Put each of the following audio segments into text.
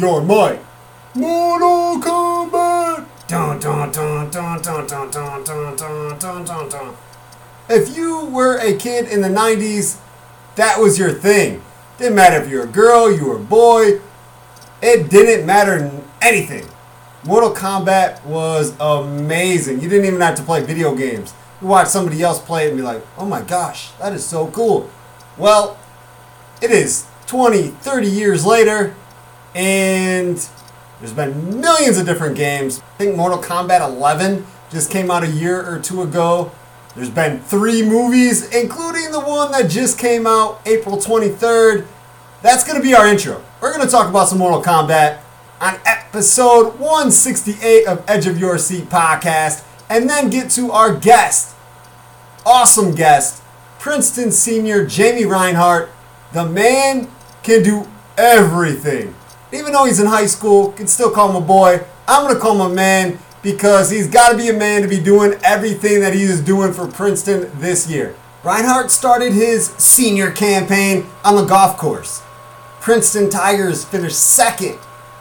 your mic. Mortal Kombat! Dun, dun, dun, dun, dun, dun, dun, dun, dun, dun, dun, dun. If you were a kid in the 90s, that was your thing. Didn't matter if you were a girl, you were a boy, it didn't matter anything. Mortal Kombat was amazing. You didn't even have to play video games. You watch somebody else play it and be like, oh my gosh, that is so cool. Well, it is 20, 30 years later, and there's been millions of different games. I think Mortal Kombat 11 just came out a year or two ago. There's been three movies, including the one that just came out April 23rd. That's going to be our intro. We're going to talk about some Mortal Kombat on episode 168 of Edge of Your Seat podcast, and then get to our guest, awesome guest, Princeton senior Jamie Reinhardt. The man can do everything. Even though he's in high school, can still call him a boy. I'm gonna call him a man because he's got to be a man to be doing everything that he is doing for Princeton this year. Reinhardt started his senior campaign on the golf course. Princeton Tigers finished second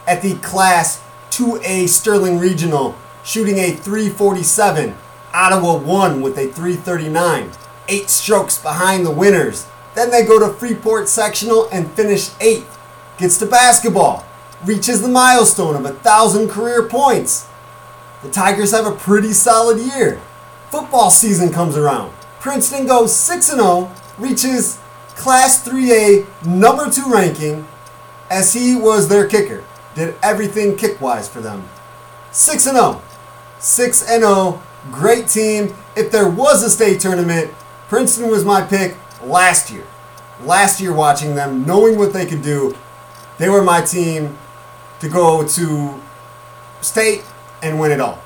at the Class 2A Sterling Regional, shooting a 347. Ottawa won with a 339, eight strokes behind the winners. Then they go to Freeport Sectional and finish eighth. Gets to basketball, reaches the milestone of a thousand career points. The Tigers have a pretty solid year. Football season comes around. Princeton goes 6 0, reaches Class 3A number 2 ranking as he was their kicker. Did everything kick wise for them. 6 0. 6 0. Great team. If there was a state tournament, Princeton was my pick last year. Last year, watching them, knowing what they could do, they were my team to go to state and win it all.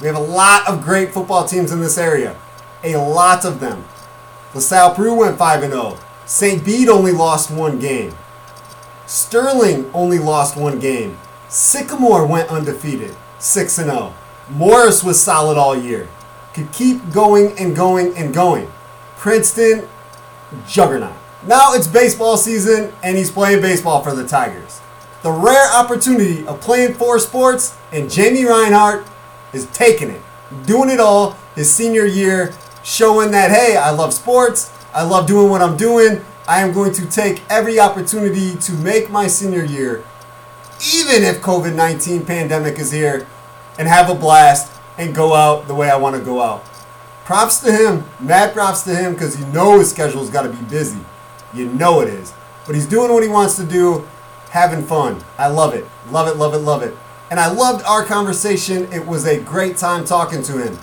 We have a lot of great football teams in this area. A lot of them. LaSalle Peru went 5 0. St. Bede only lost one game. Sterling only lost one game. Sycamore went undefeated, 6 0. Morris was solid all year. Could keep going and going and going. Princeton, juggernaut. Now it's baseball season and he's playing baseball for the Tigers. The rare opportunity of playing four sports, and Jamie Reinhardt is taking it. Doing it all his senior year, showing that, hey, I love sports, I love doing what I'm doing, I am going to take every opportunity to make my senior year, even if COVID 19 pandemic is here, and have a blast and go out the way I want to go out. Props to him, mad props to him, because you know his schedule's got to be busy. You know it is. But he's doing what he wants to do, having fun. I love it. Love it, love it, love it. And I loved our conversation. It was a great time talking to him.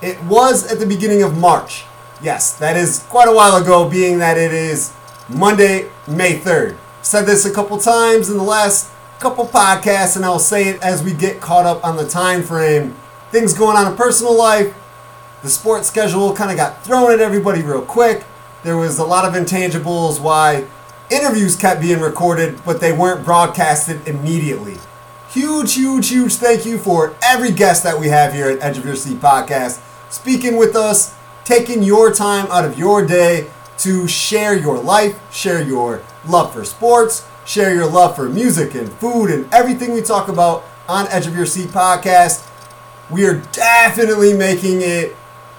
It was at the beginning of March. Yes, that is quite a while ago, being that it is Monday, May 3rd. Said this a couple times in the last couple podcasts, and I'll say it as we get caught up on the time frame. Things going on in personal life. The sports schedule kind of got thrown at everybody real quick. There was a lot of intangibles why interviews kept being recorded, but they weren't broadcasted immediately. Huge, huge, huge thank you for every guest that we have here at Edge of Your Seat podcast, speaking with us, taking your time out of your day to share your life, share your love for sports, share your love for music and food and everything we talk about on Edge of Your Seat podcast. We are definitely making it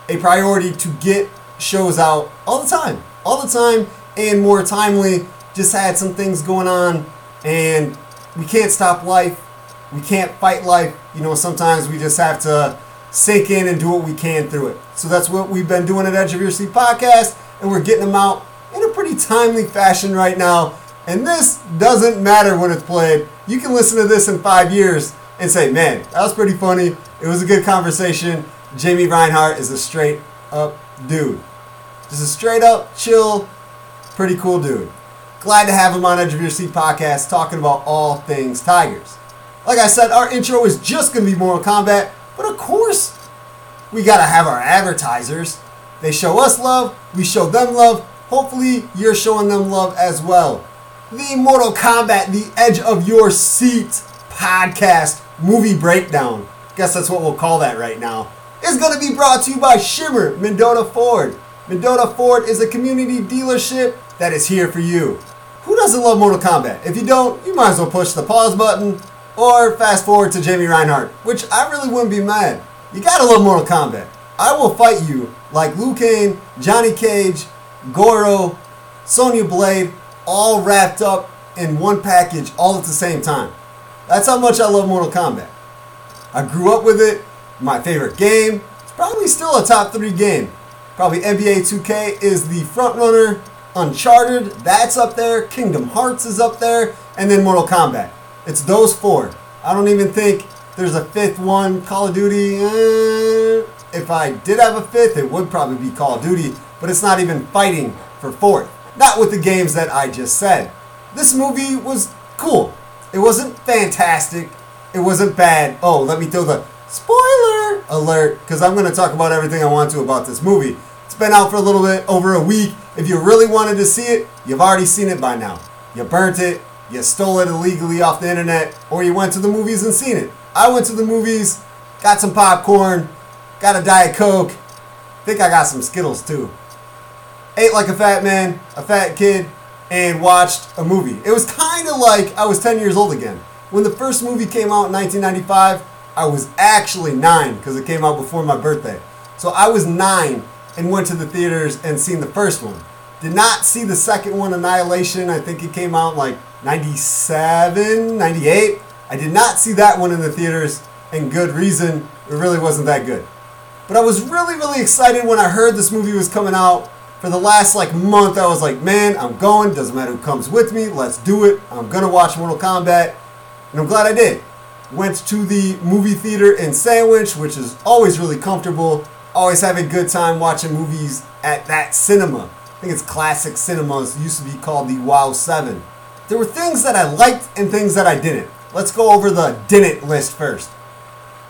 a priority to get shows out all the time, all the time, and more timely. Just had some things going on, and we can't stop life. We can't fight life. You know, sometimes we just have to sink in and do what we can through it. So that's what we've been doing at Edge of Your Seat podcast and we're getting them out in a pretty timely fashion right now. And this doesn't matter when it's played. You can listen to this in five years and say, man, that was pretty funny. It was a good conversation. Jamie Reinhardt is a straight up dude. Just a straight up, chill, pretty cool dude. Glad to have him on Edge of Your Seat podcast talking about all things Tigers. Like I said, our intro is just going to be Mortal Kombat, but of course, we got to have our advertisers. They show us love, we show them love. Hopefully, you're showing them love as well. The Mortal Kombat, the Edge of Your Seat podcast movie breakdown. Guess that's what we'll call that right now. Is going to be brought to you by Shimmer Mendota Ford. Mendota Ford is a community dealership that is here for you. Who doesn't love Mortal Kombat? If you don't, you might as well push the pause button or fast forward to Jamie Reinhardt, which I really wouldn't be mad. You gotta love Mortal Kombat. I will fight you like Liu Kang, Johnny Cage, Goro, Sonya Blade, all wrapped up in one package all at the same time. That's how much I love Mortal Kombat. I grew up with it. My favorite game. It's probably still a top three game. Probably NBA 2K is the front runner. Uncharted, that's up there. Kingdom Hearts is up there. And then Mortal Kombat. It's those four. I don't even think there's a fifth one. Call of Duty. Eh, if I did have a fifth, it would probably be Call of Duty. But it's not even fighting for fourth. Not with the games that I just said. This movie was cool. It wasn't fantastic. It wasn't bad. Oh, let me throw the spoiler alert because I'm going to talk about everything I want to about this movie. It's been out for a little bit over a week. If you really wanted to see it, you've already seen it by now. You burnt it, you stole it illegally off the internet, or you went to the movies and seen it. I went to the movies, got some popcorn, got a Diet Coke. think I got some Skittles too. Ate like a fat man, a fat kid, and watched a movie. It was kind of like I was 10 years old again. When the first movie came out in 1995, I was actually nine because it came out before my birthday. So I was nine and went to the theaters and seen the first one. Did not see the second one, Annihilation. I think it came out like 97, 98. I did not see that one in the theaters, and good reason. It really wasn't that good. But I was really, really excited when I heard this movie was coming out. For the last like month, I was like, man, I'm going. Doesn't matter who comes with me. Let's do it. I'm gonna watch Mortal Kombat, and I'm glad I did. Went to the movie theater in Sandwich, which is always really comfortable. Always have a good time watching movies at that cinema. I think it's Classic Cinemas. Used to be called the Wow 7. There were things that I liked and things that I didn't. Let's go over the didn't list first.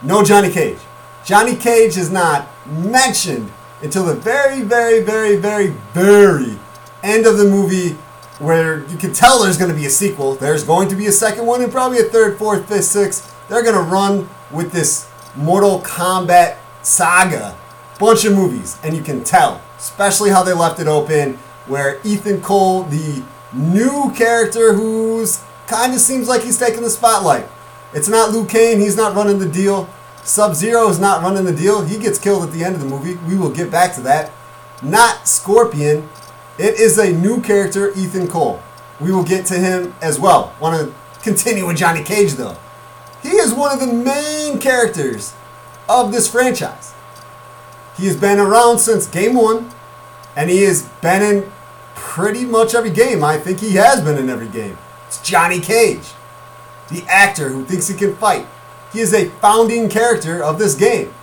No Johnny Cage. Johnny Cage is not mentioned until the very, very, very, very, very end of the movie where you can tell there's going to be a sequel. There's going to be a second one and probably a third, fourth, fifth, sixth. They're going to run with this Mortal Kombat saga. Bunch of movies, and you can tell, especially how they left it open, where Ethan Cole, the new character who's kind of seems like he's taking the spotlight. It's not Liu Kang, he's not running the deal. Sub Zero is not running the deal. He gets killed at the end of the movie. We will get back to that. Not Scorpion. It is a new character, Ethan Cole. We will get to him as well. Want to continue with Johnny Cage though. He is one of the main characters of this franchise. He has been around since game one, and he has been in pretty much every game. I think he has been in every game. It's Johnny Cage, the actor who thinks he can fight. He is a founding character of this game.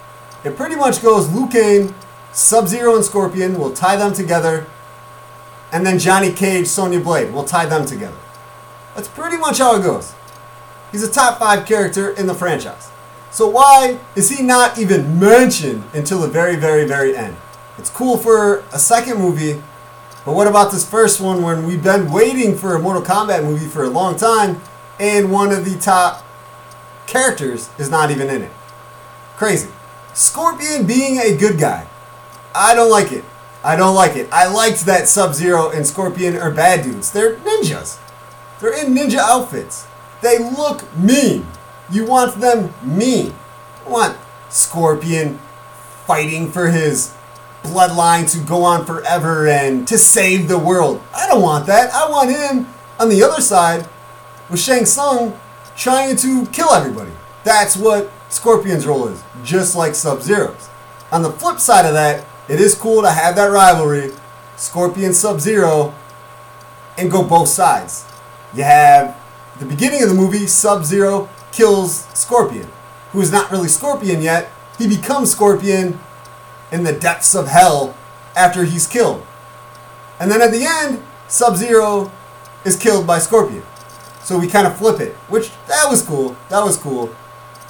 It pretty much goes Liu Kang, Sub Zero, and Scorpion. will tie them together. And then Johnny Cage, Sonya Blade. We'll tie them together. That's pretty much how it goes. He's a top five character in the franchise. So why is he not even mentioned until the very, very, very end? It's cool for a second movie, but what about this first one when we've been waiting for a Mortal Kombat movie for a long time and one of the top characters is not even in it? Crazy. Scorpion being a good guy. I don't like it. I don't like it. I liked that Sub Zero and Scorpion are bad dudes. They're ninjas. They're in ninja outfits. They look mean. You want them mean. You want Scorpion fighting for his bloodline to go on forever and to save the world. I don't want that. I want him on the other side with Shang Tsung trying to kill everybody. That's what Scorpion's role is, just like Sub Zero's. On the flip side of that, it is cool to have that rivalry, Scorpion Sub Zero, and go both sides. You have the beginning of the movie, Sub Zero kills Scorpion, who is not really Scorpion yet. He becomes Scorpion in the depths of hell after he's killed. And then at the end, Sub Zero is killed by Scorpion. So we kind of flip it, which that was cool. That was cool.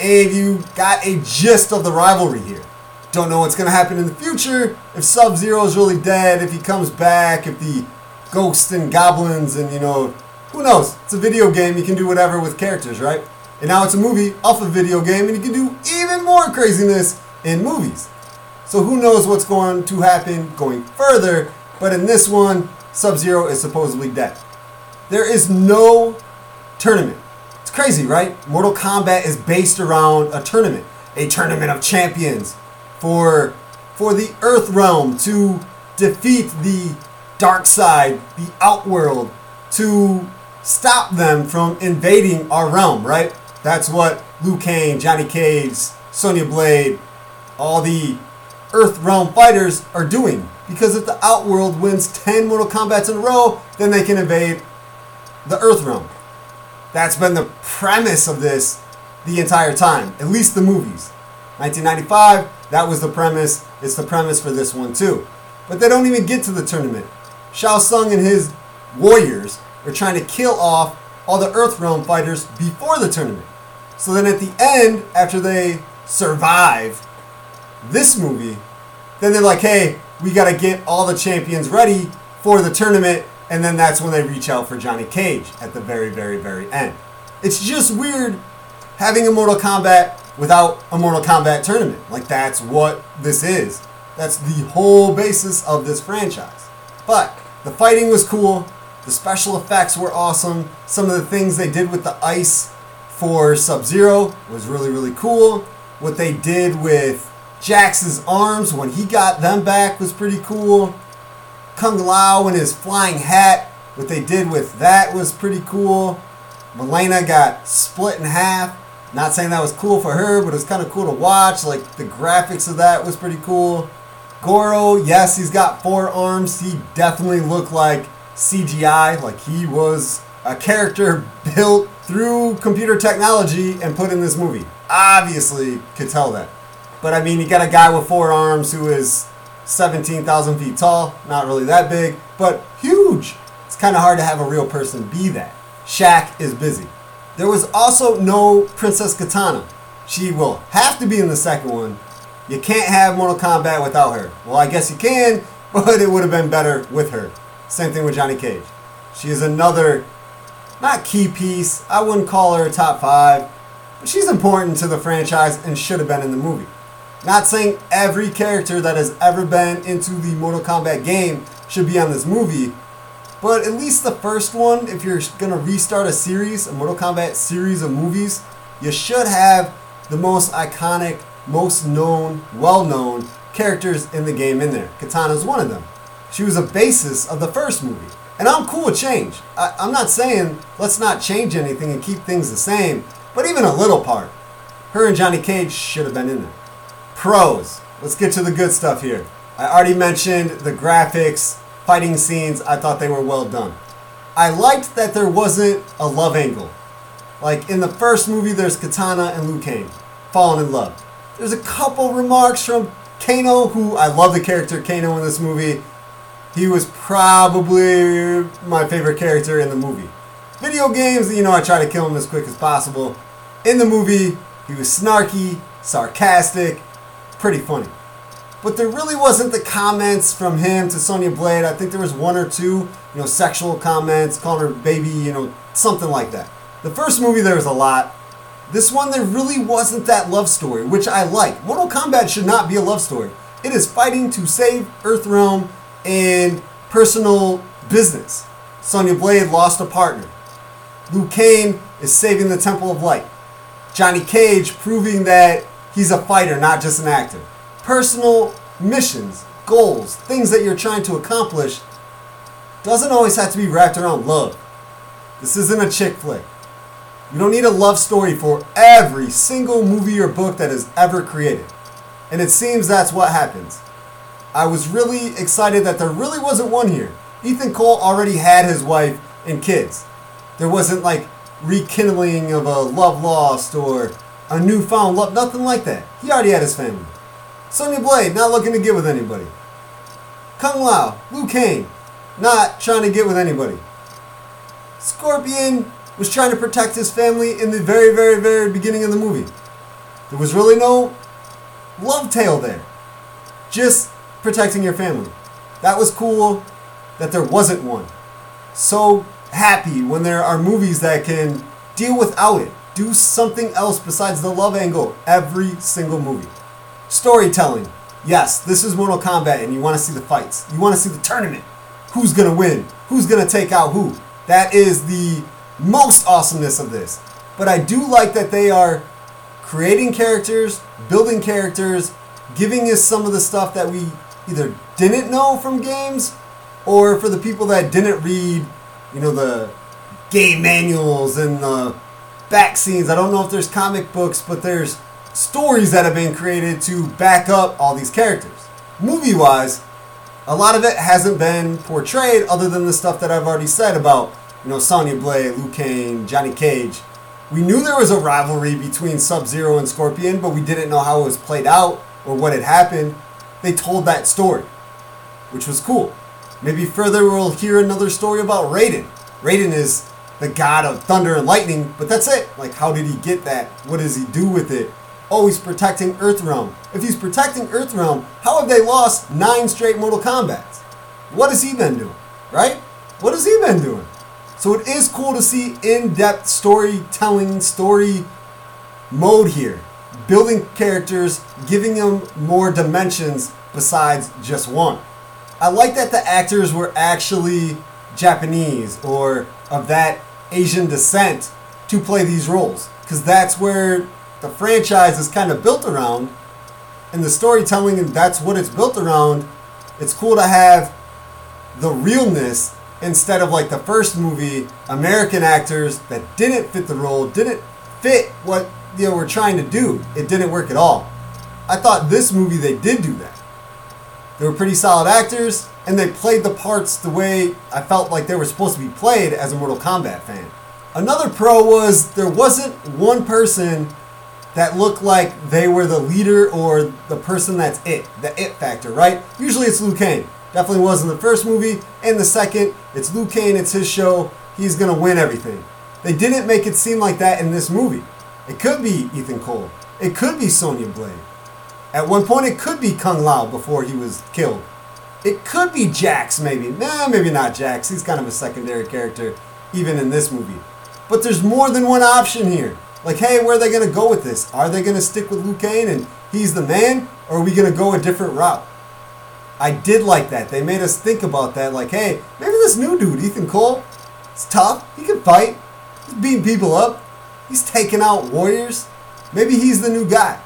And you got a gist of the rivalry here. Don't know what's going to happen in the future. If Sub Zero is really dead, if he comes back, if the ghosts and goblins and, you know, who knows? It's a video game. You can do whatever with characters, right? And now it's a movie off a video game, and you can do even more craziness in movies. So who knows what's going to happen going further, but in this one, Sub-Zero is supposedly dead. There is no tournament. It's crazy, right? Mortal Kombat is based around a tournament, a tournament of champions for for the Earth realm to defeat the dark side, the outworld, to stop them from invading our realm, right? That's what Liu Kang, Johnny Cage, Sonya Blade, all the Earth realm fighters are doing. Because if the Outworld wins 10 Mortal Kombats in a row, then they can invade the Earth realm. That's been the premise of this the entire time, at least the movies. 1995, that was the premise. It's the premise for this one too. But they don't even get to the tournament. Shang Tsung and his warriors are trying to kill off all the Earth Realm fighters before the tournament. So then at the end, after they survive this movie, then they're like, hey, we got to get all the champions ready for the tournament. And then that's when they reach out for Johnny Cage at the very, very, very end. It's just weird having a Mortal Kombat without a Mortal Kombat tournament. Like, that's what this is. That's the whole basis of this franchise. But the fighting was cool. The special effects were awesome. Some of the things they did with the ice for Sub Zero was really, really cool. What they did with Jax's arms when he got them back was pretty cool. Kung Lao and his flying hat, what they did with that was pretty cool. Mileena got split in half. Not saying that was cool for her, but it was kind of cool to watch. Like the graphics of that was pretty cool. Goro, yes, he's got four arms. He definitely looked like CGI, like he was a character built through computer technology and put in this movie. Obviously, could tell that. But I mean, you got a guy with four arms who is 17,000 feet tall, not really that big, but huge. It's kind of hard to have a real person be that. Shaq is busy. There was also no Princess Kitana. She will have to be in the second one. You can't have Mortal Kombat without her. Well, I guess you can, but it would have been better with her. Same thing with Johnny Cage. She is another, not key piece. I wouldn't call her a top five, but she's important to the franchise and should have been in the movie. Not saying every character that has ever been into the Mortal Kombat game should be on this movie, but at least the first one, if you're to restart a series, a Mortal Kombat series of movies, you should have the most iconic, most known, well known characters in the game in there. Kitana's one of them. She was a basis of the first movie. And I'm cool with change. I, I'm not saying let's not change anything and keep things the same, but even a little part. Her and Johnny Cage should have been in there. Pros. Let's get to the good stuff here. I already mentioned the graphics, fighting scenes. I thought they were well done. I liked that there wasn't a love angle. Like in the first movie, there's Kitana and Liu Kang falling in love. There's a couple remarks from Kano, who I love the character Kano in this movie. He was probably my favorite character in the movie. Video games, you know, I try to kill him as quick as possible. In the movie, he was snarky, sarcastic, pretty funny. But there really wasn't the comments from him to Sonya Blade. I think there was one or two, you know, sexual comments, calling her baby, you know, something like that. The first movie there was a lot. This one there really wasn't that love story, which I like. Mortal Kombat should not be a love story. It is fighting to save Earthrealm and personal business. Sonya Blade lost a partner. Liu Kang is saving the Temple of Light. Johnny Cage proving that he's a fighter, not just an actor. Personal missions, goals, things that you're trying to accomplish doesn't always have to be wrapped around love. This isn't a chick flick. You don't need a love story for every single movie or book that is ever created. And it seems that's what happens. I was really excited that there really wasn't one here. Ethan Cole already had his wife and kids. There wasn't like rekindling of a love lost or a newfound love, nothing like that. He already had his family. Sonya Blade, not looking to get with anybody. Kung Lao, Liu Kang, not trying to get with anybody. Scorpion was trying to protect his family in the very, very, very beginning of the movie. There was really no love tale there. Just protecting your family. That was cool that there wasn't one. So happy when there are movies that can deal without it. Do something else besides the love angle every single movie. Storytelling. Yes, this is Mortal Kombat and you want to see the fights. You want to see the tournament. Who's to win? Who's to take out who? That is the most awesomeness of this. But I do like that they are creating characters, building characters, giving us some of the stuff that we either didn't know from games or for the people that didn't read, you know, the game manuals and the back scenes. I don't know if there's comic books, but there's stories that have been created to back up all these characters. Movie wise, a lot of it hasn't been portrayed other than the stuff that I've already said about, you know, Sonya Blade, Liu Kang, Johnny Cage. We knew there was a rivalry between Sub Zero and Scorpion, but we didn't know how it was played out or what had happened. They told that story, which was cool. Maybe further we'll hear another story about Raiden. Raiden is the god of thunder and lightning, but that's it. Like, how did he get that? What does he do with it? Oh, he's protecting Earthrealm. If he's protecting Earthrealm, how have they lost nine straight Mortal Kombats? What has he been doing? Right? What has he been doing? So it is cool to see in-depth storytelling, story mode here. Building characters, giving them more dimensions besides just one. I like that the actors were actually Japanese or of that Asian descent to play these roles. Because that's where the franchise is kind of built around. And the storytelling, and that's what it's built around. It's cool to have the realness instead of like the first movie, American actors that didn't fit the role, didn't fit what you know we're trying to do. It didn't work at all. I thought this movie they did do that. They were pretty solid actors, and they played the parts the way I felt like they were supposed to be played as a Mortal Kombat fan. Another pro was there wasn't one person that look like they were the leader or the person that's it, the it factor, right? Usually it's Liu Kang. Definitely was in the first movie. and the second, it's Liu Kang, it's his show. He's going to win everything. They didn't make it seem like that in this movie. It could be Ethan Cole. It could be Sonya Blade. At one point, it could be Kung Lao before he was killed. It could be Jax, maybe. Nah, maybe not Jax. He's kind of a secondary character, even in this movie. But there's more than one option here. Like, hey, where are they going to go with this? Are they going to stick with Liu Kang and he's the man? Or are we going to go a different route? I did like that. They made us think about that. Like, hey, maybe this new dude, Ethan Cole, is tough. He can fight. He's beating people up. He's taking out warriors. Maybe he's the new guy.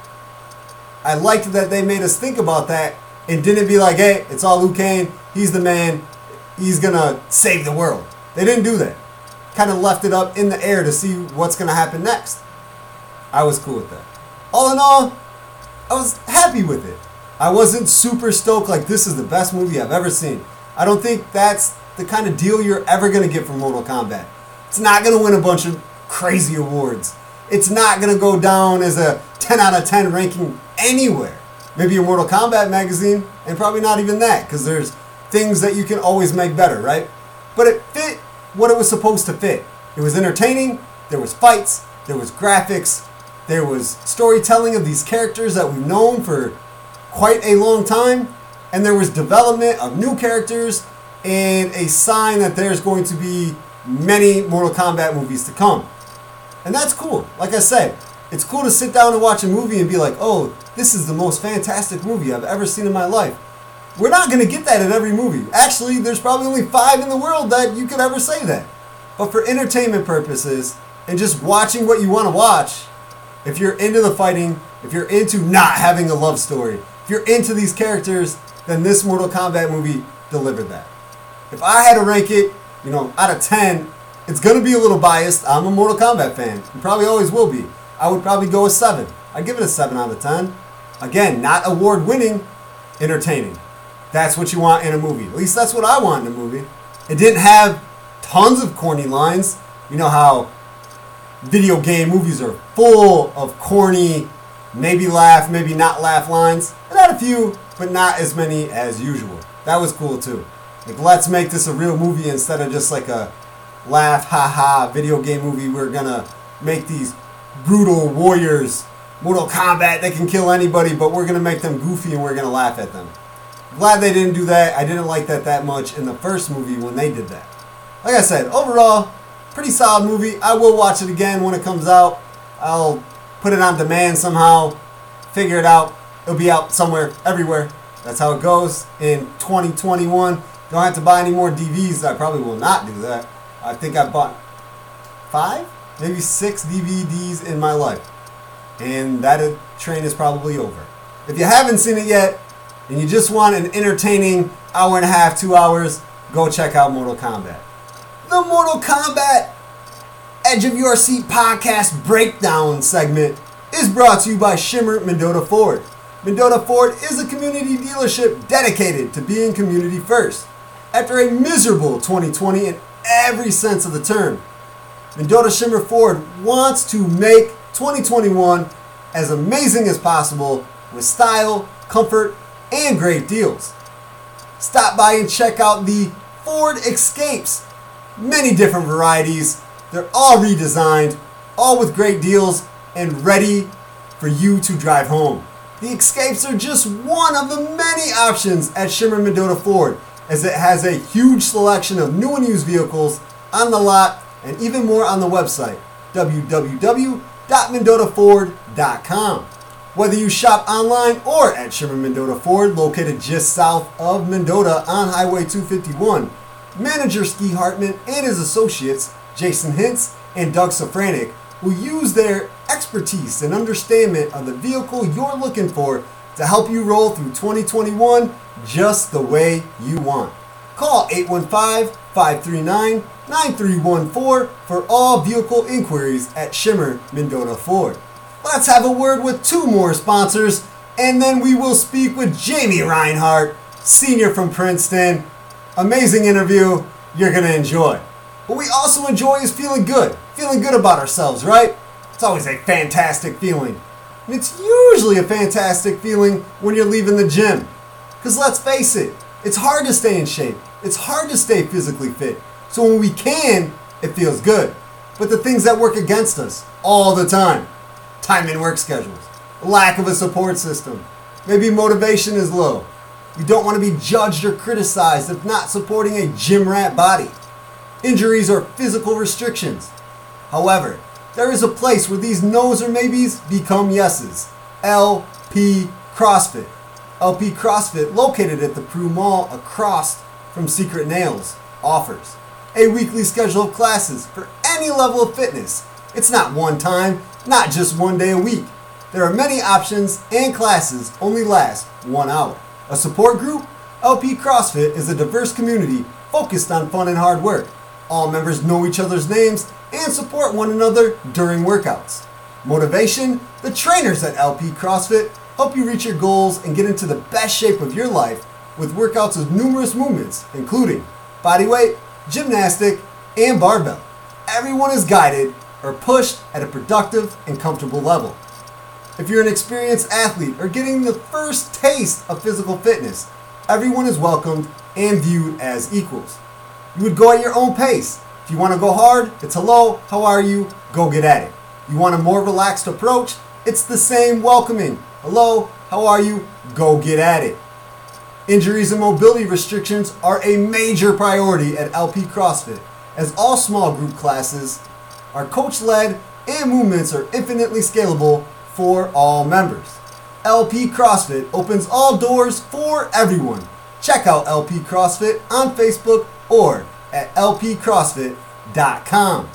I liked that they made us think about that and didn't be like, hey, it's all Liu Kang. He's the man. He's going to save the world. They didn't do that. Kind of left it up in the air to see what's going to happen next. I was cool with that. All in all, I was happy with it. I wasn't super stoked like this is the best movie I've ever seen. I don't think that's the kind of deal you're ever going to get from Mortal Kombat. It's not going to win a bunch of crazy awards. It's not going to go down as a 10 out of 10 ranking anywhere. Maybe a Mortal Kombat magazine, and probably not even that, because there's things that you can always make better, right? But it fit what it was supposed to fit. It was entertaining, there was fights, there was graphics, there was storytelling of these characters that we've known for quite a long time, and there was development of new characters and a sign that there's going to be many Mortal Kombat movies to come. And that's cool. Like I said, it's cool to sit down and watch a movie and be like, oh, this is the most fantastic movie I've ever seen in my life. We're not going to get that in every movie. Actually, there's probably only five in the world that you could ever say that. But for entertainment purposes and just watching what you want to watch, if you're into the fighting, if you're into not having a love story, if you're into these characters, then this Mortal Kombat movie delivered that. If I had to rank it, you know, out of 10, it's going to be a little biased. I'm a Mortal Kombat fan. You probably always will be. I would probably go a 7. I'd give it a 7 out of 10. Again, not award winning, entertaining. That's what you want in a movie. At least that's what I want in a movie. It didn't have tons of corny lines. You know how video game movies are full of corny, maybe laugh, maybe not laugh lines. It had a few, but not as many as usual. That was cool too. Like, let's make this a real movie instead of just like a laugh, ha ha video game movie. We're gonna make these brutal warriors, Mortal Kombat, they can kill anybody, but we're gonna make them goofy and we're gonna laugh at them. Glad they didn't do that. I didn't like that that much in the first movie when they did that. Like I said, overall, pretty solid movie. I will watch it again when it comes out. I'll put it on demand somehow, figure it out. It'll be out somewhere, everywhere. That's how it goes in 2021. Don't have to buy any more DVDs. I probably will not do that. I think I bought five, maybe six DVDs in my life. And that train is probably over. If you haven't seen it yet, and you just want an entertaining hour and a half, two hours, go check out Mortal Kombat. The Mortal Kombat Edge of Your Seat podcast breakdown segment is brought to you by Shimmer Mendota Ford. Mendota Ford is a community dealership dedicated to being community first. After a miserable 2020 in every sense of the term, Mendota Shimmer Ford wants to make 2021 as amazing as possible with style, comfort, and great deals. Stop by and check out the Ford Escapes. Many different varieties. They're all redesigned, all with great deals, and ready for you to drive home. The Escapes are just one of the many options at Shimmer Mendota Ford, as it has a huge selection of new and used vehicles on the lot and even more on the website www.mendotaford.com. Whether you shop online or at Shimmer Mendota Ford, located just south of Mendota on Highway 251, manager Ski Hartman and his associates, Jason Hintz and Doug Safranik, will use their expertise and understanding of the vehicle you're looking for to help you roll through 2021 just the way you want. Call 815 539 9314 for all vehicle inquiries at Shimmer Mendota Ford. Let's have a word with two more sponsors, and then we will speak with Jamie Reinhardt, senior from Princeton. Amazing interview, you're going to enjoy. What we also enjoy is feeling good, feeling good about ourselves, right? It's always a fantastic feeling. And it's usually a fantastic feeling when you're leaving the gym. Because let's face it, it's hard to stay in shape. It's hard to stay physically fit. So when we can, it feels good. But the things that work against us all the time time and work schedules, lack of a support system, maybe motivation is low. You don't want to be judged or criticized if not supporting a gym rat body. Injuries or physical restrictions. However, there is a place where these no's or maybes become yeses. LP CrossFit. LP CrossFit, located at the Peru Mall across from Secret Nails, offers a weekly schedule of classes for any level of fitness. It's not one time, not just one day a week. There are many options and classes only last one hour. A support group? LP CrossFit is a diverse community focused on fun and hard work. All members know each other's names and support one another during workouts. Motivation? The trainers at LP CrossFit help you reach your goals and get into the best shape of your life with workouts of numerous movements, including bodyweight, gymnastic, and barbell. Everyone is guided or pushed at a productive and comfortable level. If you're an experienced athlete or getting the first taste of physical fitness, everyone is welcomed and viewed as equals. You would go at your own pace. If you want to go hard, it's hello, how are you? Go get at it. You want a more relaxed approach? It's the same welcoming. Hello, how are you? Go get at it. Injuries and mobility restrictions are a major priority at LP CrossFit, as all small group classes are coach led and movements are infinitely scalable for all members. LP CrossFit opens all doors for everyone. Check out LP CrossFit on Facebook or at lpcrossfit.com.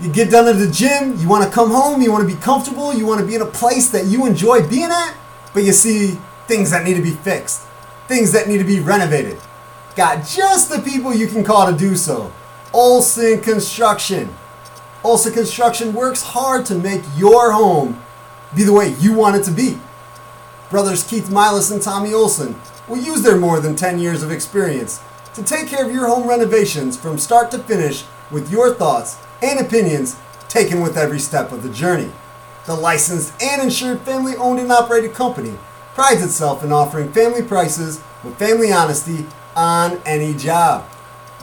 You get done at the gym, you want to come home, you want to be comfortable, you want to be in a place that you enjoy being at, but you see things that need to be fixed, things that need to be renovated. Got just the people you can call to do so. Olson Construction. Olson Construction works hard to make your home be the way you want it to be. Brothers Keith Milas and Tommy Olson will use their more than 10 years of experience to take care of your home renovations from start to finish with your thoughts and opinions taken with every step of the journey. The licensed and insured family owned and operated company prides itself in offering family prices with family honesty on any job.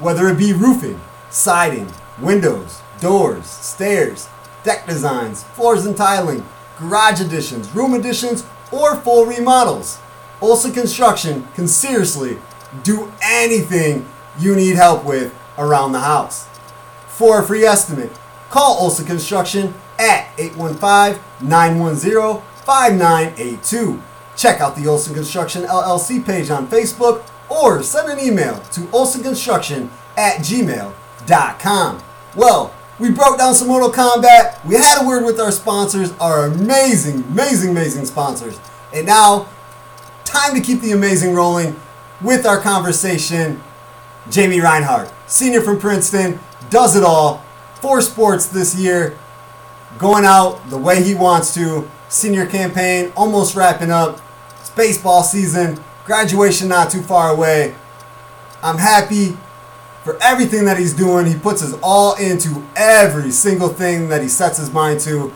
Whether it be roofing, siding, windows, doors, stairs, deck designs, floors and tiling, garage additions, room additions, or full remodels. Olson Construction can seriously do anything you need help with around the house. For a free estimate, call Olson Construction at 815-910-5982. Check out the Olson Construction LLC page on Facebook or send an email to olsonconstruction at gmail.com. Well, we broke down some Mortal Kombat. We had a word with our sponsors, our amazing, amazing, amazing sponsors. And now, time to keep the amazing rolling with our conversation. Jamie Reinhardt, senior from Princeton, does it all for sports this year, going out the way he wants to. Senior campaign almost wrapping up. It's baseball season, graduation not too far away. I'm happy for everything that he's doing. He puts his all into every single thing that he sets his mind to,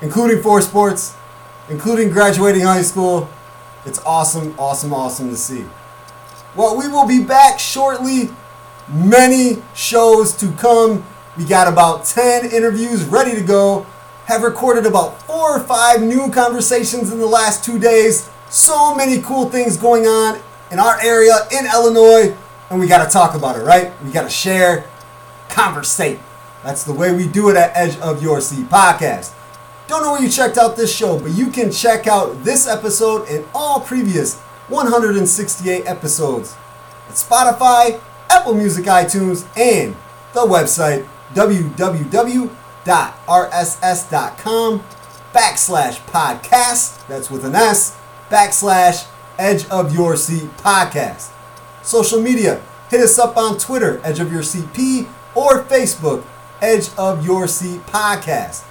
including four sports, including graduating high school. It's awesome, awesome, awesome to see. Well, we will be back shortly. Many shows to come. We got about 10 interviews ready to go. Have recorded about four or five new conversations in the last two days. So many cool things going on in our area in Illinois and we got to talk about it, right? We got to share, conversate. That's the way we do it at Edge of Your Seat podcast. Don't know where you checked out this show, but you can check out this episode and all previous 168 episodes at Spotify, Apple Music, iTunes, and the website www.rss.com backslash podcast. That's with an S backslash Edge of Your Seat podcast. Social media, hit us up on Twitter, Edge of Your Seat P, or Facebook, Edge of Your Seat Podcast.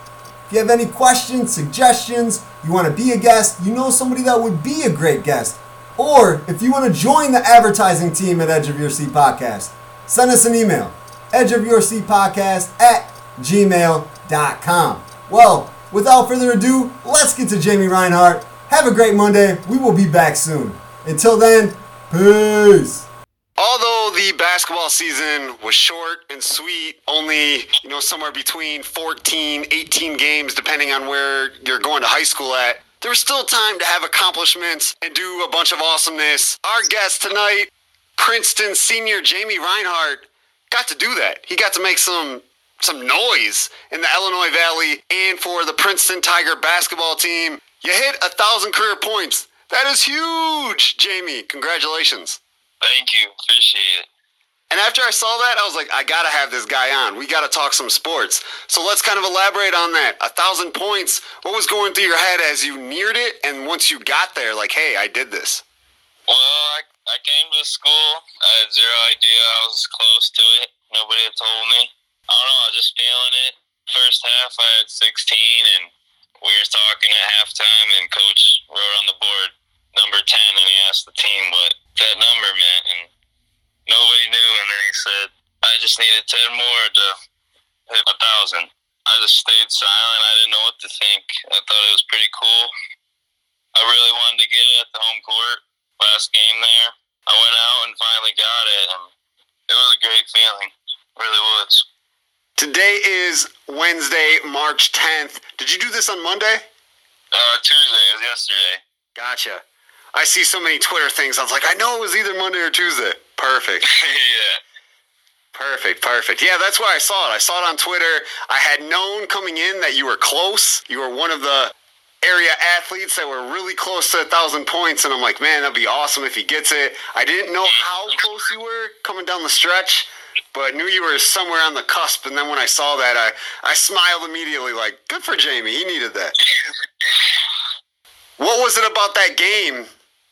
If you have any questions, suggestions, you want to be a guest, you know somebody that would be a great guest, or if you want to join the advertising team at Edge of Your Seat Podcast, send us an email, Edge of Your Seat Podcast at gmail.com. Well, without further ado, let's get to Jamie Reinhardt. Have a great Monday. We will be back soon. Until then, Peace. Although the basketball season was short and sweet, only, you know, somewhere between 14, 18 games, depending on where you're going to high school at, there was still time to have accomplishments and do a bunch of awesomeness. Our guest tonight, Princeton senior Jamie Reinhardt, got to do that. He got to make some some noise in the Illinois Valley and for the Princeton Tiger basketball team. You hit a thousand career points. That is huge, Jamie. Congratulations. Thank you. Appreciate it. And after I saw that, I was like, I gotta have this guy on. We gotta talk some sports. So let's kind of elaborate on that. A thousand points. What was going through your head as you neared it, and once you got there, like, hey, I did this. Well, I, I came to school. I had zero idea I was close to it. Nobody had told me. I don't know. I was just feeling it. First half, I had 16, and we were talking at halftime, and coach wrote on the board number 10 and he asked the team what that number meant and nobody knew and then he said I just needed 10 more to hit a thousand. I just stayed silent. I didn't know what to think. I thought it was pretty cool. I really wanted to get it at the home court last game there. I went out and finally got it and it was a great feeling. It really was. Today is Wednesday, March 10th. Did you do this on Monday? Uh, Tuesday. It was yesterday. Gotcha. I see so many Twitter things. I was like, I know it was either Monday or Tuesday. Perfect. yeah. Perfect, perfect. Yeah, that's why I saw it. I saw it on Twitter. I had known coming in that you were close. You were one of the area athletes that were really close to a thousand points, and I'm like, man, that'd be awesome if he gets it. I didn't know how close you were coming down the stretch, but I knew you were somewhere on the cusp. And then when I saw that, I I smiled immediately, like, good for Jamie. He needed that. what was it about that game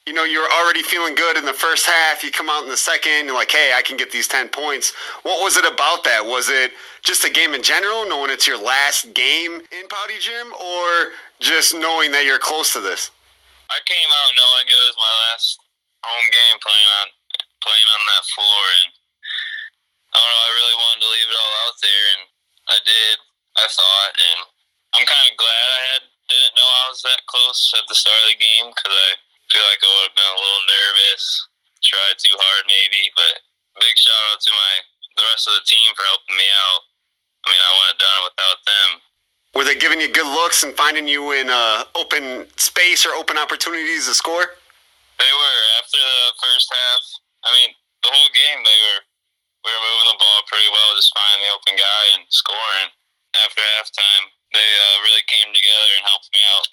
you know, you're already feeling good in the first half. You come out in the second, you're like, hey, I can get these 10 points. What was it about that? Was it just a game in general, knowing it's your last game in Prouty Gym, or just knowing that you're close to this? I came out knowing it was my last home game playing on playing on that floor, and I don't know. I really wanted to leave it all out there, and I did. I thought, and I'm kind of glad I had didn't know I was that close at the start of the game because I feel like I would have been a little nervous, tried too hard maybe, but big shout out to my the rest of the team for helping me out. I mean, I wouldn't have done it without them. Were they giving you good looks and finding you in uh, open space or open opportunities to score? They were. After the first half, I mean, the whole game, they were we were moving the ball pretty well, just finding the open guy and scoring. After halftime, they uh, really came together and helped me out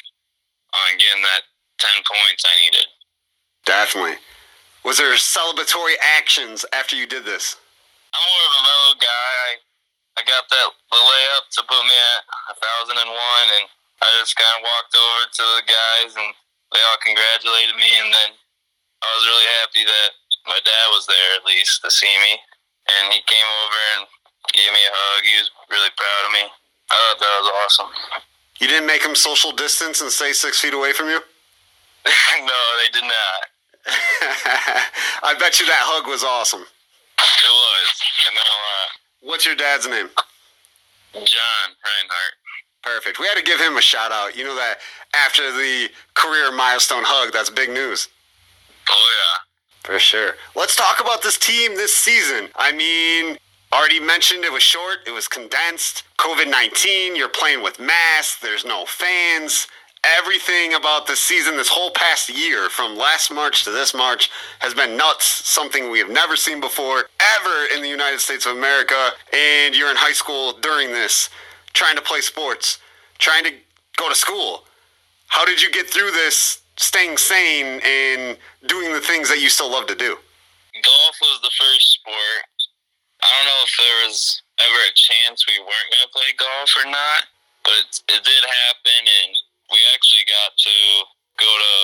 on getting that 10 points I needed. Definitely. Was there celebratory actions after you did this? I'm more of a mellow guy. I, I got that the layup to put me at a thousand and one, and I just kind of walked over to the guys, and they all congratulated me, and then I was really happy that my dad was there at least to see me, and he came over and gave me a hug. He was really proud of me. I thought that was awesome. You didn't make him social distance and stay six feet away from you? no, they did not. I bet you that hug was awesome. It was. And a lot. Uh, What's your dad's name? John Reinhardt. Perfect. We had to give him a shout out. You know that after the career milestone hug, that's big news. Oh, yeah. For sure. Let's talk about this team this season. I mean, already mentioned it was short, it was condensed. COVID 19, you're playing with masks, there's no fans. Everything about the season, this whole past year, from last March to this March, has been nuts. Something we have never seen before, ever in the United States of America. And you're in high school during this, trying to play sports, trying to go to school. How did you get through this staying sane and doing the things that you still love to do? Golf was the first sport. I don't know if there was ever a chance we weren't going to play golf or not, but it, it did happen, and we actually got to go to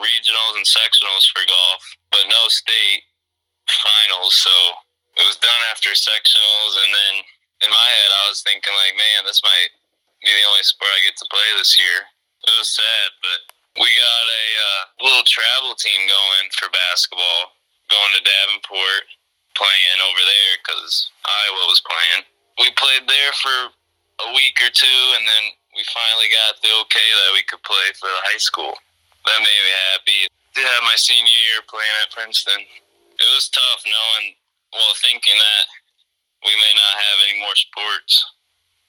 regionals and sectionals for golf, but no state finals. So it was done after sectionals, and then in my head, I was thinking like, man, this might be the only sport I get to play this year. It was sad, but we got a uh, little travel team going for basketball, going to Davenport, playing over there because Iowa was playing. We played there for a week or two, and then we finally got the okay that we could play for the high school. That made me happy. To have my senior year playing at Princeton, it was tough knowing, well, thinking that we may not have any more sports.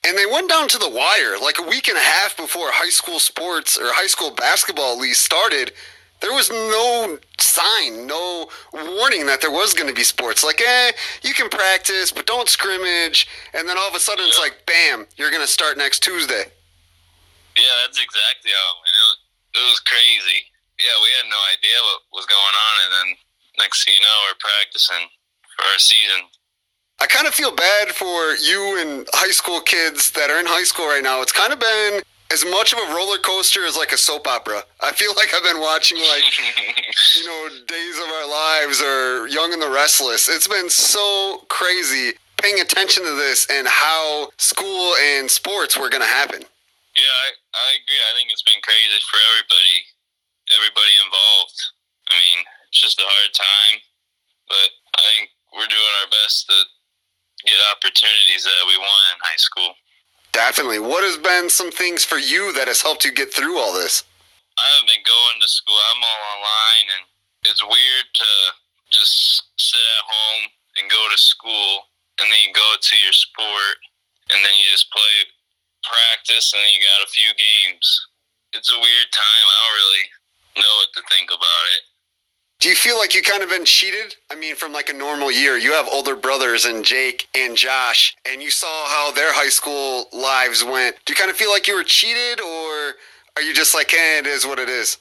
And they went down to the wire like a week and a half before high school sports or high school basketball at least started. There was no sign, no warning that there was going to be sports. Like, eh, you can practice, but don't scrimmage. And then all of a sudden, it's like, bam, you're going to start next Tuesday. Yeah, that's exactly how it went. It was, it was crazy. Yeah, we had no idea what was going on, and then next thing you know, we're practicing for our season. I kind of feel bad for you and high school kids that are in high school right now. It's kind of been as much of a roller coaster as like a soap opera. I feel like I've been watching like you know Days of Our Lives or Young and the Restless. It's been so crazy paying attention to this and how school and sports were going to happen. Yeah, I, I agree. I think it's been crazy for everybody, everybody involved. I mean, it's just a hard time, but I think we're doing our best to get opportunities that we want in high school. Definitely. What has been some things for you that has helped you get through all this? I haven't been going to school. I'm all online, and it's weird to just sit at home and go to school, and then you go to your sport, and then you just play practice, and then you got a few games. It's a weird time. I don't really know what to think about it. Do you feel like you kind of been cheated? I mean, from like a normal year, you have older brothers and Jake and Josh, and you saw how their high school lives went. Do you kind of feel like you were cheated, or are you just like, eh, it is what it is?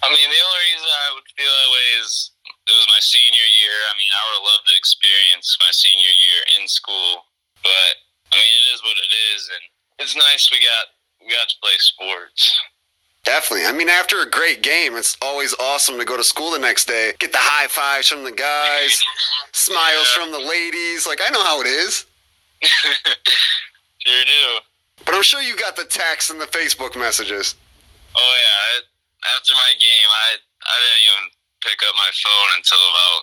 I mean, the only reason I would feel that way is it was my senior year. I mean, I would have loved to experience my senior year in school, but I mean, it is what it is, and it's nice we got we got to play sports. Definitely. I mean, after a great game, it's always awesome to go to school the next day, get the high fives from the guys, smiles Yeah. from the ladies. Like, I know how it is. sure do. But I'm sure you got the texts and the Facebook messages. Oh yeah, after my game, I I didn't even pick up my phone until about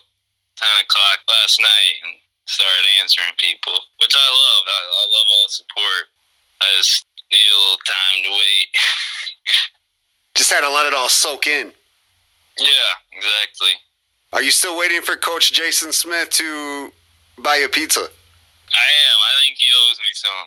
ten o'clock last night and started answering people, which I love. I, I love all the support. I just need a little time to wait. Just had to let it all soak in. yeah, exactly. Are you still waiting for Coach Jason Smith to buy you a pizza? I am. I think he owes me some.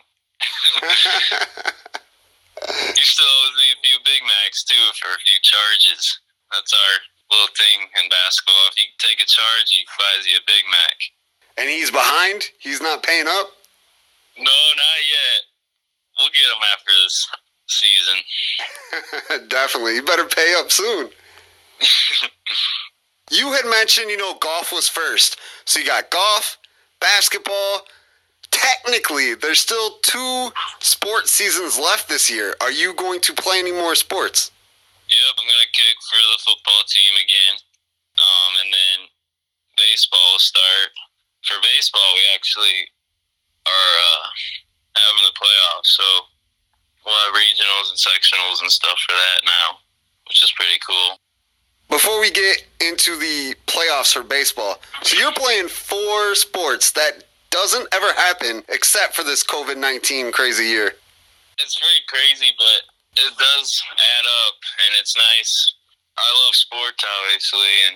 he still owes me a few Big Macs too for a few charges. That's our little thing in basketball. If you take a charge, he buys you a Big Mac. and he's behind? He's not paying up? No, not yet. We'll get him after this season. Definitely. You better pay up soon. You had mentioned, you know, golf was first. So you got golf, basketball. Technically, there's still two sports seasons left this year. Are you going to play any more sports? Yep, I'm gonna kick for the football team again, um, and then baseball will start. For baseball, we actually are uh, having the playoffs, so we'll have regionals and sectionals and stuff for that now, which is pretty cool. Before we get into the playoffs for baseball, so you're playing four sports that doesn't ever happen except for this COVID 19 crazy year. It's pretty crazy, but it does add up, and it's nice. I love sports, obviously, and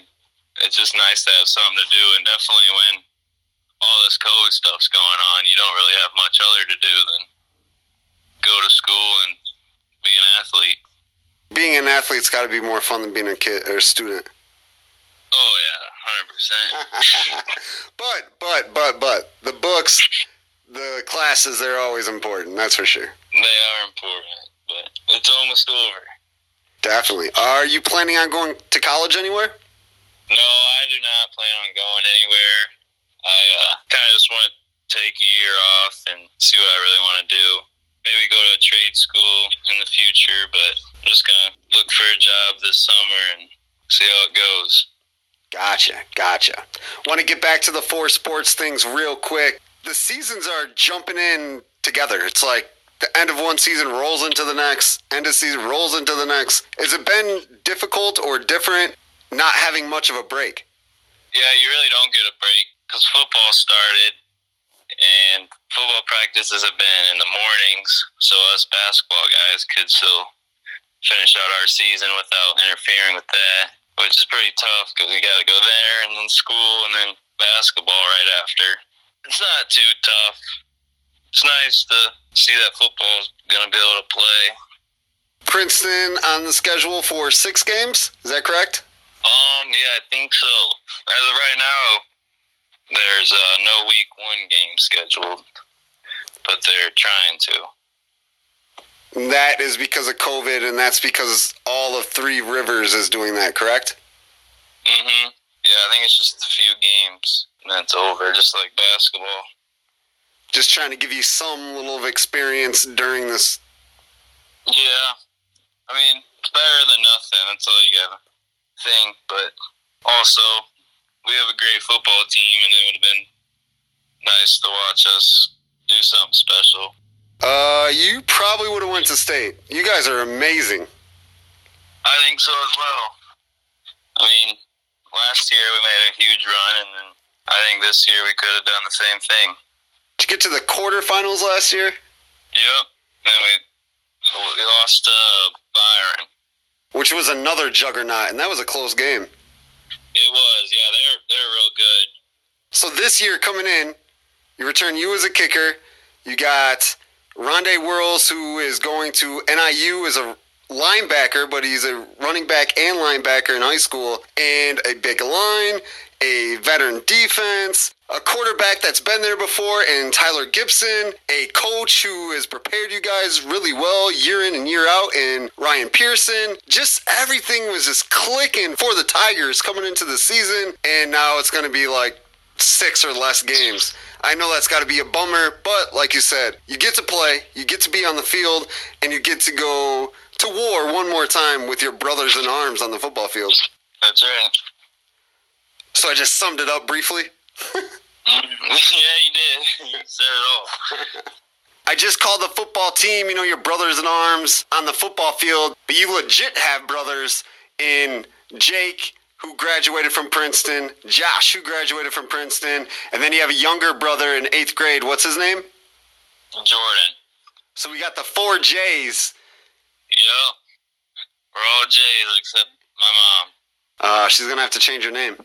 it's just nice to have something to do. And definitely when all this COVID stuff's going on, you don't really have much other to do than go to school and be an athlete. Being an athlete's got to be more fun than being a kid or a student. Oh yeah, hundred percent. But, but, but, but, the books, the classes, they're always important. That's for sure. They are important, but it's almost over. Definitely. Are you planning on going to college anywhere? No, I do not plan on going anywhere. I uh, kind of just want to take a year off and see what I really want to do. Maybe go to a trade school in the future, but I'm just gonna look for a job this summer and see how it goes. Gotcha, gotcha. Want to get back to the four sports things real quick. The seasons are jumping in together. It's like the end of one season rolls into the next, end of season rolls into the next. Has it been difficult or different not having much of a break? Yeah, you really don't get a break because football started and football practices have been in the mornings, so us basketball guys could still finish out our season without interfering with that, which is pretty tough because we got to go there and then school and then basketball right after. It's not too tough. It's nice to see that football's going to be able to play. Princeton on the schedule for six games. Is that correct? Um, yeah, I think so. As of right now, there's uh, no week one game scheduled, but they're trying to. That is because of COVID, and that's because all of Three Rivers is doing that, correct? hmm Yeah, I think it's just a few games and that's over, just like basketball. Just trying to give you some little of experience during this. Yeah, I mean, it's better than nothing. That's all you gotta think. But also, we have a great football team, and it would have been nice to watch us do something special. Uh, you probably would have went to state. You guys are amazing. I think so as well. I mean, last year we made a huge run, and then I think this year we could have done the same thing. Did you get to the quarterfinals last year? Yep. And we, we lost to Byron. Which was another juggernaut, and that was a close game. It was, yeah. They're they're real good. So this year coming in, you return you as a kicker. You got Rondé Whirls, who is going to NIU as a linebacker, but he's a running back and linebacker in high school, and a big line, a veteran defense, a quarterback that's been there before, and Tyler Gibson, a coach who has prepared you guys really well year in and year out, and Ryan Pearson. Just everything was just clicking for the Tigers coming into the season, and now it's going to be like six or less games. I know that's got to be a bummer, but like you said, you get to play, you get to be on the field, and you get to go to war one more time with your brothers in arms on the football field. That's right. So I just summed it up briefly. yeah, you did. You said it all. I just called the football team, you know, your brothers in arms on the football field, but you legit have brothers in Jake, who graduated from Princeton, Josh, who graduated from Princeton, and then you have a younger brother in eighth grade. What's his name? Jordan. So we got the four J's. Yep. We're all J's except my mom. Uh, she's gonna have to change her name.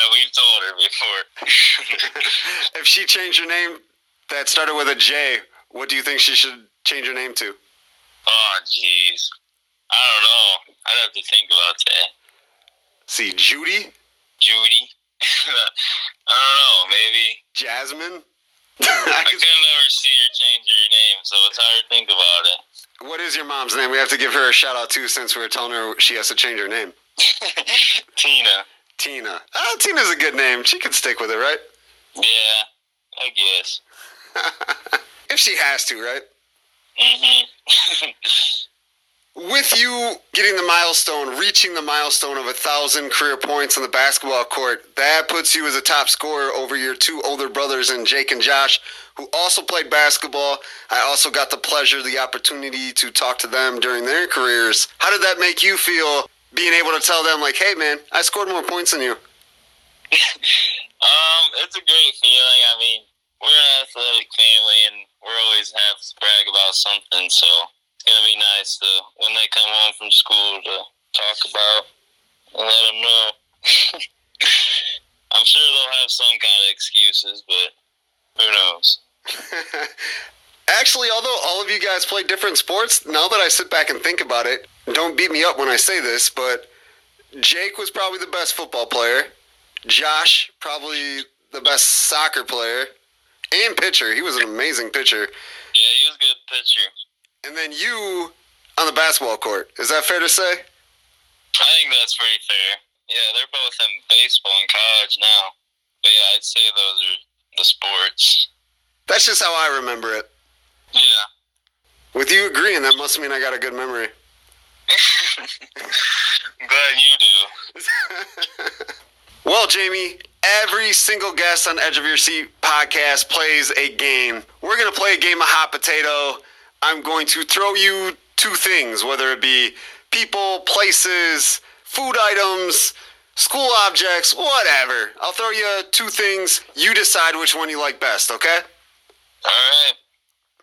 We've told her before. if she changed her name that started with a J, what do you think she should change her name to? oh, jeez. I don't know. I'd have to think about that. See, Judy, Judy. I don't know. Maybe. Jasmine. I could never see her change her name, so it's hard to think about it. what is your mom's name? We have to give her a shout out too, since we are telling her she has to change her name. Tina. Tina. Oh, Tina's a good name. She could stick with it, right? Yeah, I guess. if she has to, right? hmm With you getting the milestone, reaching the milestone of a thousand career points on the basketball court, that puts you as a top scorer over your two older brothers and Jake and Josh, who also played basketball. I also got the pleasure, the opportunity to talk to them during their careers. How did that make you feel being able to tell them, like, hey man, I scored more points than you? Um, it's a great feeling. I mean, we're an athletic family, and we're always have to brag about something. So it's gonna be nice to when they come home from school to talk about and let them know. I'm sure they'll have some kind of excuses, but who knows? Actually, although all of you guys play different sports, now that I sit back and think about it, don't beat me up when I say this, but Jake was probably the best football player. Josh, probably the best soccer player and pitcher. He was an amazing pitcher. Yeah, he was a good pitcher. And then you on the basketball court. Is that fair to say? I think that's pretty fair. Yeah, they're both in baseball in college now. But yeah, I'd say those are the sports. That's just how I remember it. Yeah. With you agreeing, that must mean I got a good memory. I'm glad you do. Well, Jamie, every single guest on Edge of Your Seat podcast plays a game. We're going to play a game of hot potato. I'm going to throw you two things, whether it be people, places, food items, school objects, whatever. I'll throw you two things. You decide which one you like best, okay? All right.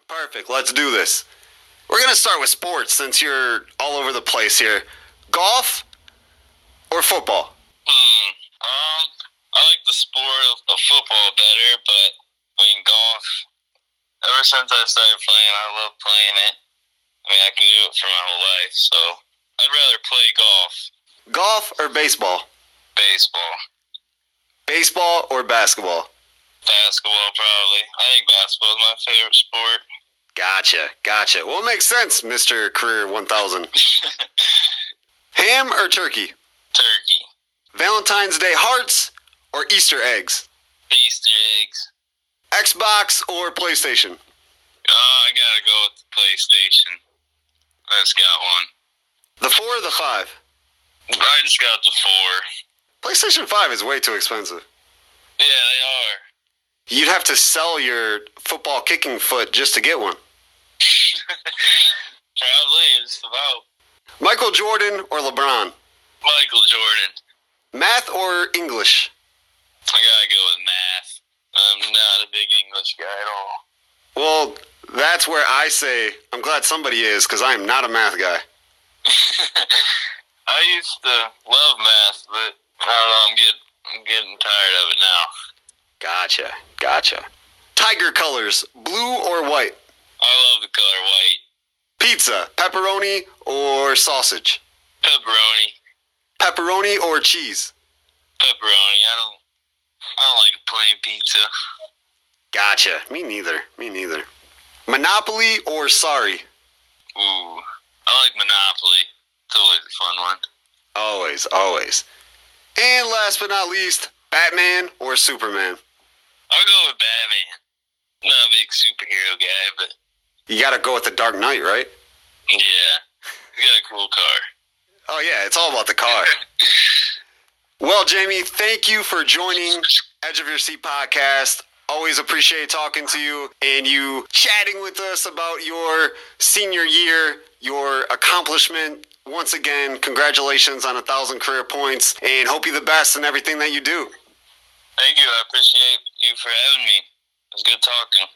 Perfect. Let's do this. We're going to start with sports since you're all over the place here. Golf or football? Hmm. Um, I like the sport of, of football better, but I mean golf. Ever since I started playing, I love playing it. I mean, I can do it for my whole life, so I'd rather play golf. Golf or baseball? Baseball, Baseball or basketball? basketball, probably. I think basketball is my favorite sport. Gotcha, gotcha. Well, it makes sense, Mr. Career 1000. Ham or turkey? Turkey, Valentine's Day hearts or Easter eggs? Easter eggs. Xbox or PlayStation? Oh, I gotta go with the PlayStation. I just got one. The four or the five? I just got the four. PlayStation 5 is way too expensive. Yeah, they are. You'd have to sell your football kicking foot just to get one. Probably about Michael Jordan or LeBron? Michael Jordan. Math or English? I gotta go with math. I'm not a big English guy at all. Well, that's where I say I'm glad somebody is because I am not a math guy. I used to love math, but I don't know. I'm getting I'm getting tired of it now. Gotcha, gotcha. Tiger colors, blue or white? I love the color white. Pizza, pepperoni or sausage? Pepperoni. Pepperoni or cheese? Pepperoni. I don't. I don't like plain pizza. Gotcha. Me neither. Me neither. Monopoly or sorry? Ooh. I like Monopoly. It's always a fun one. Always, always. And last but not least, Batman or Superman? I'll go with Batman. Not a big superhero guy, but You gotta go with the Dark Knight, right? yeah, he got a cool car. Oh yeah, it's all about the car. well, Jamie, thank you for joining Edge of Your Seat podcast. Always appreciate talking to you and you chatting with us about your senior year, your accomplishment. Once again, congratulations on a thousand career points and hope you the best in everything that you do. Thank you. I appreciate you for having me. It was good talking.